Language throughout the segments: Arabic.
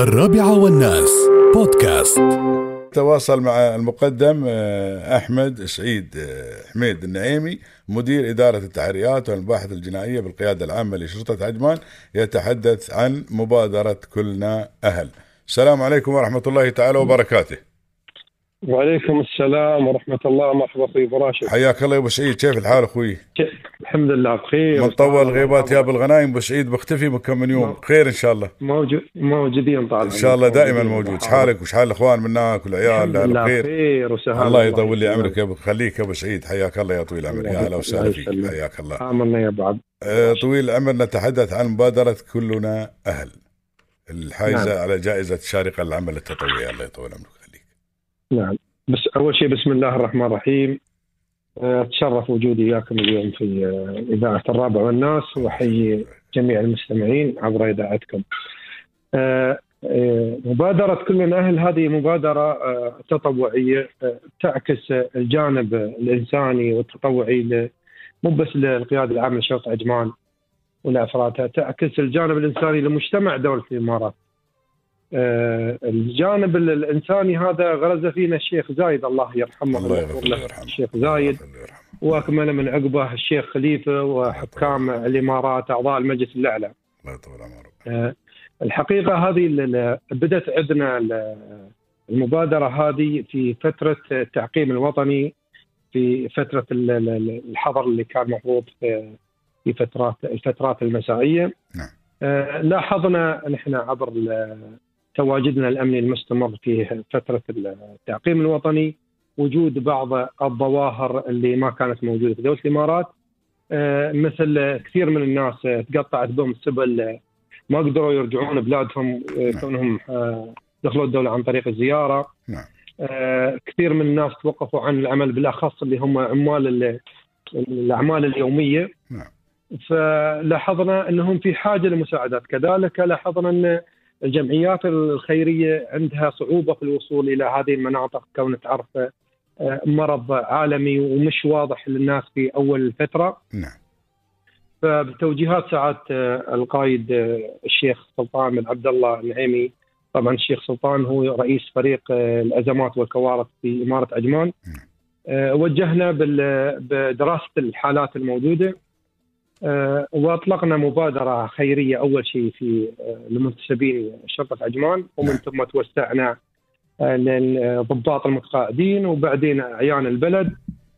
الرابعة والناس بودكاست تواصل مع المقدم آه، أحمد سعيد آه، حميد النعيمي مدير إدارة التحريات والمباحث الجنائية بالقيادة العامة لشرطة عجمان يتحدث عن مبادرة كلنا أهل. السلام عليكم ورحمة الله تعالى وبركاته. وعليكم السلام ورحمة الله. مرحبا أخوي أبو راشد. حياك الله يا أبو سعيد. كيف الحال أخوي؟ الحمد لله بخير. من طول غيبات يا أبو الغنايم أبو سعيد مختفي من كم من يوم. خير إن شاء الله. موجود موجودين طال إن شاء الله دائما موجود. شحالك وشحال الإخوان منك والعيال؟ الحمد لله بخير. بخير وسهلا الله يطول لي عمرك يا ابو خليك يا أبو سعيد. حياك الله يا طويل العمر. يا أهلا وسهلا فيك. حياك الله. آمنا يا أبو عبد. آه، طويل العمر. نتحدث عن مبادرة كلنا أهل. الحائزة نعم. على جائزة شارقة للعمل التطوعي. الله يطول عمرك. نعم. بس أول شيء بسم الله الرحمن الرحيم. آه، أتشرف وجودي وياكم اليوم في آه، إذاعة الرابع والناس وأحيي جميع المستمعين عبر إذاعتكم. آه، آه، مبادرة كلنا أهل هذه مبادرة تطوعية آه، تعكس الجانب الإنساني والتطوعي مو بس للقيادة العامة لشرطة عجمان ولأفرادها تعكس الجانب الإنساني لمجتمع دولة الإمارات. آه، الجانب ال- الإنساني هذا غرز فينا الشيخ زايد الله يرحمه. الله ويرحمه الشيخ زايد. يرحمه. وأكمل من عقبه الشيخ خليفة وحكام الإمارات أعضاء المجلس الأعلى. الله يطول عمرك آه، الحقيقة هذه بدأت عندنا ال- المبادرة هذه في فترة التعقيم الوطني في فترة ال- ال- الحظر اللي كان مفروض في فترات الفترات المسائية. نعم. آه، لاحظنا نحن عبر تواجدنا الامني المستمر في فترة التعقيم الوطني وجود بعض الظواهر اللي ما كانت موجودة في دولة الإمارات آه، مثل كثير من الناس تقطعت بهم السبل ما قدروا يرجعون بلادهم آه، نعم. كونهم آه، دخلوا الدولة عن طريق الزيارة نعم. كثير من الناس توقفوا عن العمل بالأخص اللي هم عمال ال- الأعمال اليومية نعم. فلاحظنا أنهم في حاجة لمساعدات كذلك لاحظنا أن الجمعيات الخيرية عندها صعوبة في الوصول إلى هذه المناطق كون تعرف آه، مرض عالمي ومش واضح للناس في أول الفترة نعم. فبتوجيهات سعاده آه، القائد آه، الشيخ سلطان بن عبد الله النعيمي. طبعا الشيخ سلطان هو رئيس فريق الأزمات والكوارث في إمارة عجمان. آه، وجهنا بدراسة الحالات الموجودة. واطلقنا مبادرة خيرية أول شيء في آه، لمنتسبين شرطة عجمان ومن نعم. ثم توسعنا آه، للضباط المتقاعدين وبعدين اعيان البلد.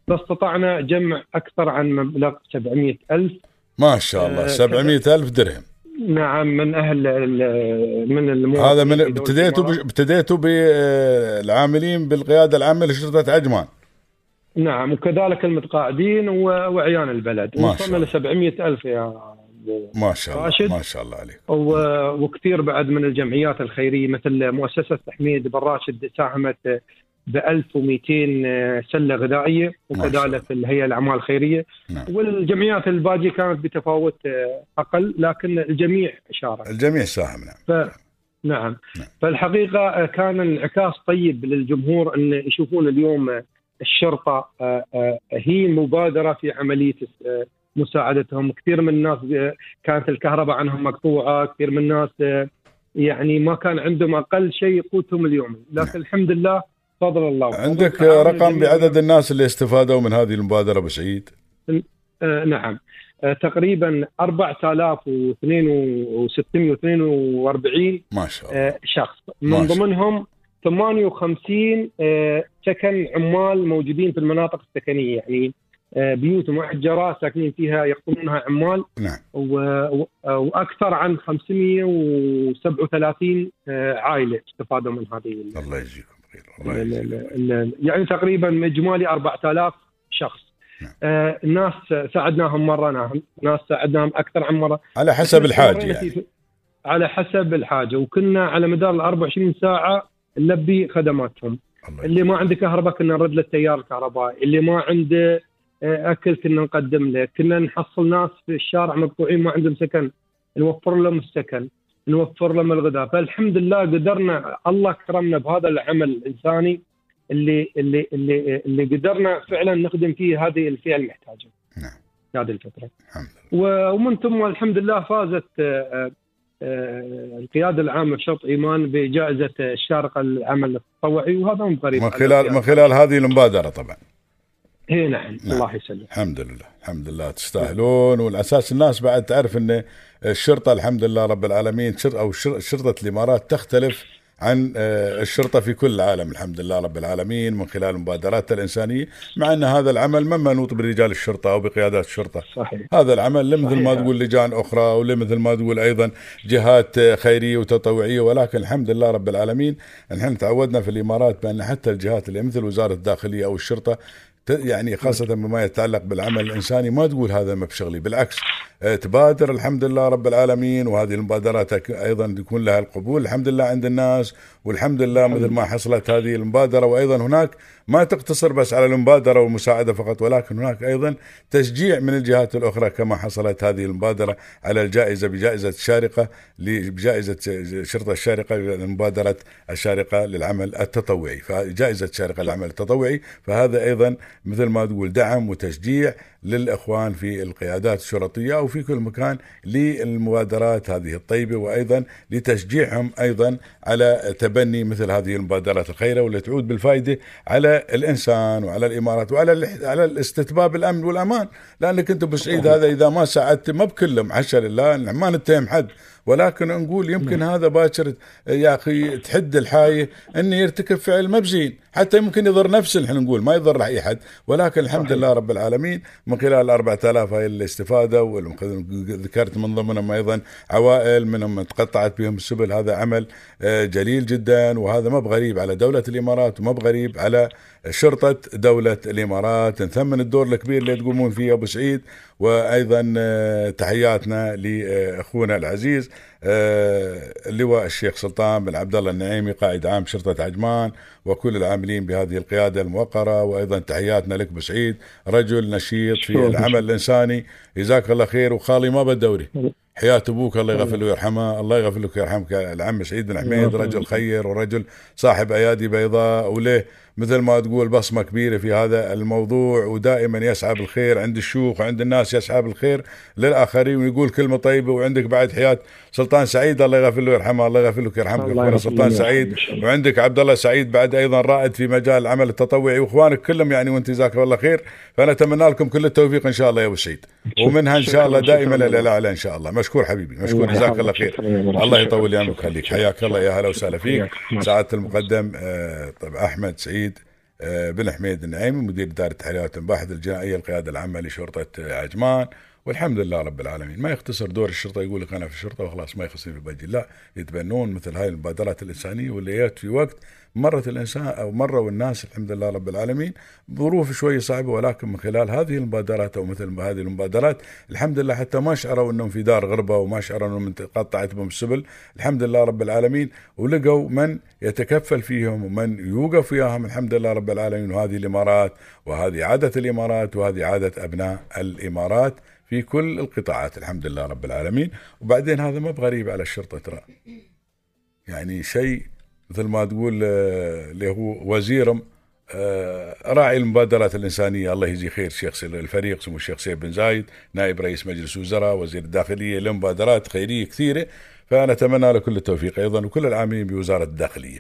فاستطعنا جمع أكثر عن مبلغ 700 ألف. ما شاء الله آه، 700 ألف درهم. نعم من أهل من هذا من ابتديتوا ابتديتوا بالعاملين بالقيادة العامة لشرطة عجمان. نعم وكذلك المتقاعدين وعيان البلد. ما وصلنا شاء ل 700 ألف يا ما شاء الله راشد. ما شاء الله عليك. و- وكثير بعد من الجمعيات الخيرية مثل مؤسسة حميد بن راشد ساهمت ب 1200 سلة غذائية وكذلك الهيئة الأعمال الخيرية. نعم. والجمعيات الباقيه كانت بتفاوت أقل لكن الجميع شارك. الجميع ساهم نعم. ف... نعم. نعم. فالحقيقة كان انعكاس طيب للجمهور أن يشوفون اليوم الشرطة آه، آه، هي مبادرة في عملية آه، مساعدتهم. كثير من الناس كانت الكهرباء عنهم مقطوعة. كثير من الناس يعني ما كان عندهم أقل شيء قوتهم اليومي لكن الحمد لله فضل الله. عندك رقم. بعدد الناس اللي استفادوا من هذه المبادرة أبو سعيد؟ آه، نعم. تقريبا 4642 ما شاء الله. شخص. من ضمنهم 58 آه، سكن عمال موجودين في المناطق السكنية. يعني آه، بيوت مؤجره ساكنين فيها يقطنونها عمال. نعم. و- و- وأكثر عن 537 آه، عائلة استفادوا من هذه ال- الله يجزيكم خير الله ال- يجزيكم يعني تقريبا اجمالي 4000 شخص. نعم. آه، ناس ساعدناهم مرة نعم. ناس ساعدناهم أكثر عن مرة. على حسب استمرينا يعني. على حسب الحاجة. وكنا على مدار ال 24 ساعة نلبي خدماتهم. اللي ما عنده كهرباء كنا نرد له التيار الكهربائي. اللي ما عنده آه، أكل كنا نقدم له. كنا نحصل ناس في الشارع مقطوعين ما عندهم سكن. نوفر لهم السكن. نوفر لهم الغذاء. فالحمد لله قدرنا الله كرمنا بهذا العمل الإنساني اللي اللي اللي اللي قدرنا فعلا نخدم فيه هذه الفئة المحتاجة. نعم. هذه الفترة. الحمد لله. ومن ثم الحمد لله فازت آه، آه، القيادة العامة شرط إيمان بجائزة الشارقة للعمل التطوعي وهذا مو غريب من خلال من خلال هذه المبادرة طبعا. اي نعم. نعم. الله يسلمك. الحمد لله الحمد لله تستاهلون. والأساس الناس بعد تعرف إن الشرطة الحمد لله رب العالمين شر أو شرطة الإمارات تختلف عن آه، الشرطة في كل العالم الحمد لله رب العالمين من خلال المبادرات الإنسانية مع أن هذا العمل ما منوط برجال الشرطة أو بقيادات الشرطة. صحيح. هذا العمل لمثل ما تقول لجان أخرى ولمثل ما تقول أيضا جهات خيرية وتطوعية ولكن الحمد لله رب العالمين نحن تعودنا في الإمارات بأن حتى الجهات اللي مثل وزارة الداخلية أو الشرطة يعني خاصة بما يتعلق بالعمل الإنساني ما تقول هذا ما بشغلي بالعكس. آه، تبادر الحمد لله رب العالمين وهذه المبادرات أيضا يكون لها القبول. الحمد لله عند الناس والحمد لله مثل ما حصلت هذه المبادرة. وأيضا هناك ما تقتصر بس على المبادرة والمساعدة فقط ولكن هناك أيضا تشجيع من الجهات الأخرى كما حصلت هذه المبادرة على الجائزة بجائزة الشارقة بجائزة شرطة الشارقة لمبادرة الشارقة للعمل التطوعي. فجائزة الشارقة للعمل التطوعي فهذا أيضا مثل ما تقول دعم وتشجيع للإخوان في القيادات الشرطية أو في كل مكان للمبادرات هذه الطيبة وأيضا لتشجيعهم أيضا على تبني مثل هذه المبادرات الخيرة والتي تعود بالفائدة على الإنسان وعلى الإمارات وعلى على الاستتباب الأمن والأمان. لأنك أنت بسعيد هذا إذا ما ساعدت ما بكلهم حشا لله ما نتهم حد. ولكن نقول يمكن نعم. هذا باكر يا أخي تحد الحايه انه يرتكب فعل مبزين حتى يمكن يضر نفسه نحن نقول ما يضر أي حد. ولكن الحمد صحيح. لله رب العالمين من خلال 4000 هاي الاستفادة وذكرت من ضمنهم أيضا عوائل منهم تقطعت بهم السبل. هذا عمل آه، جليل جدا وهذا ما بغريب على دولة الإمارات وما بغريب على شرطة دولة الإمارات. نثمن الدور الكبير اللي تقومون فيه أبو سعيد وأيضا آه، تحياتنا لأخونا العزيز. اللواء الشيخ سلطان بن عبد الله النعيمي قائد عام شرطة عجمان وكل العاملين بهذه القيادة الموقرة. وأيضا تحياتنا لك بسعيد رجل نشيط في العمل الإنساني. جزاك الله خير. وخالي ما بدوري حياة أبوك الله يغفر له ويرحمه، الله يغفر لك ويرحمك. العم سعيد بن حميد رجل خير ورجل صاحب أيادي بيضاء. وله مثل ما تقول بصمة كبيرة في هذا الموضوع ودائما يسعى بالخير عند الشيوخ وعند الناس يسعى بالخير للآخرين ويقول كلمة طيبة وعندك بعد حياة سلطان سعيد الله يغفر له ويرحمه الله يغفر لك أخونا سلطان سعيد وعندك عبد الله سعيد بعد أيضا رائد في مجال العمل التطوعي واخوانك كلهم يعني وأنت جزاك الله خير فنتمنى لكم كل التوفيق إن شاء الله يا أبو سعيد. ومنها إن شاء الله دائما إلى الاعلى إن شاء الله. مشكور حبيبي مشكور جزاك الله خير. الله يطول ايامك ويخليك حياك الله يا هلا وسهلا فيك. سعاده المقدم آه، طيب أحمد سعيد. بن حميد النعيمي مدير إدارة التحريات المباحث الجنائية القيادة العامة لشرطة عجمان. والحمد لله رب العالمين. ما يختصر دور الشرطة يقول لك أنا في الشرطة وخلاص ما يخصني بجي لا يتبنون مثل هاي المبادرات الإنسانية واللي في وقت مرت الإنسان أو مروا الناس الحمد لله رب العالمين ظروف شوي صعبة ولكن من خلال هذه المبادرات أو مثل هذه المبادرات الحمد لله حتى ما شعروا إنهم في دار غربة وما شعروا إنهم قطعت بهم السبل الحمد لله رب العالمين ولقوا من يتكفل فيهم ومن يوقف وياهم الحمد لله رب العالمين. وهذه الإمارات وهذه عادة الإمارات وهذه عادة أبناء الإمارات. في كل القطاعات الحمد لله رب العالمين. وبعدين هذا ما بغريب على الشرطة ترى. يعني شيء مثل ما تقول آه، اللي هو وزيرهم آه، راعي المبادرات الإنسانية. الله يجزيه خير الشيخ الفريق اسمه الشيخ سيف بن زايد نائب رئيس مجلس وزراء وزير الداخلية لمبادرات خيرية كثيرة. فأنا أتمنى له كل التوفيق أيضا وكل العاملين بوزارة الداخلية.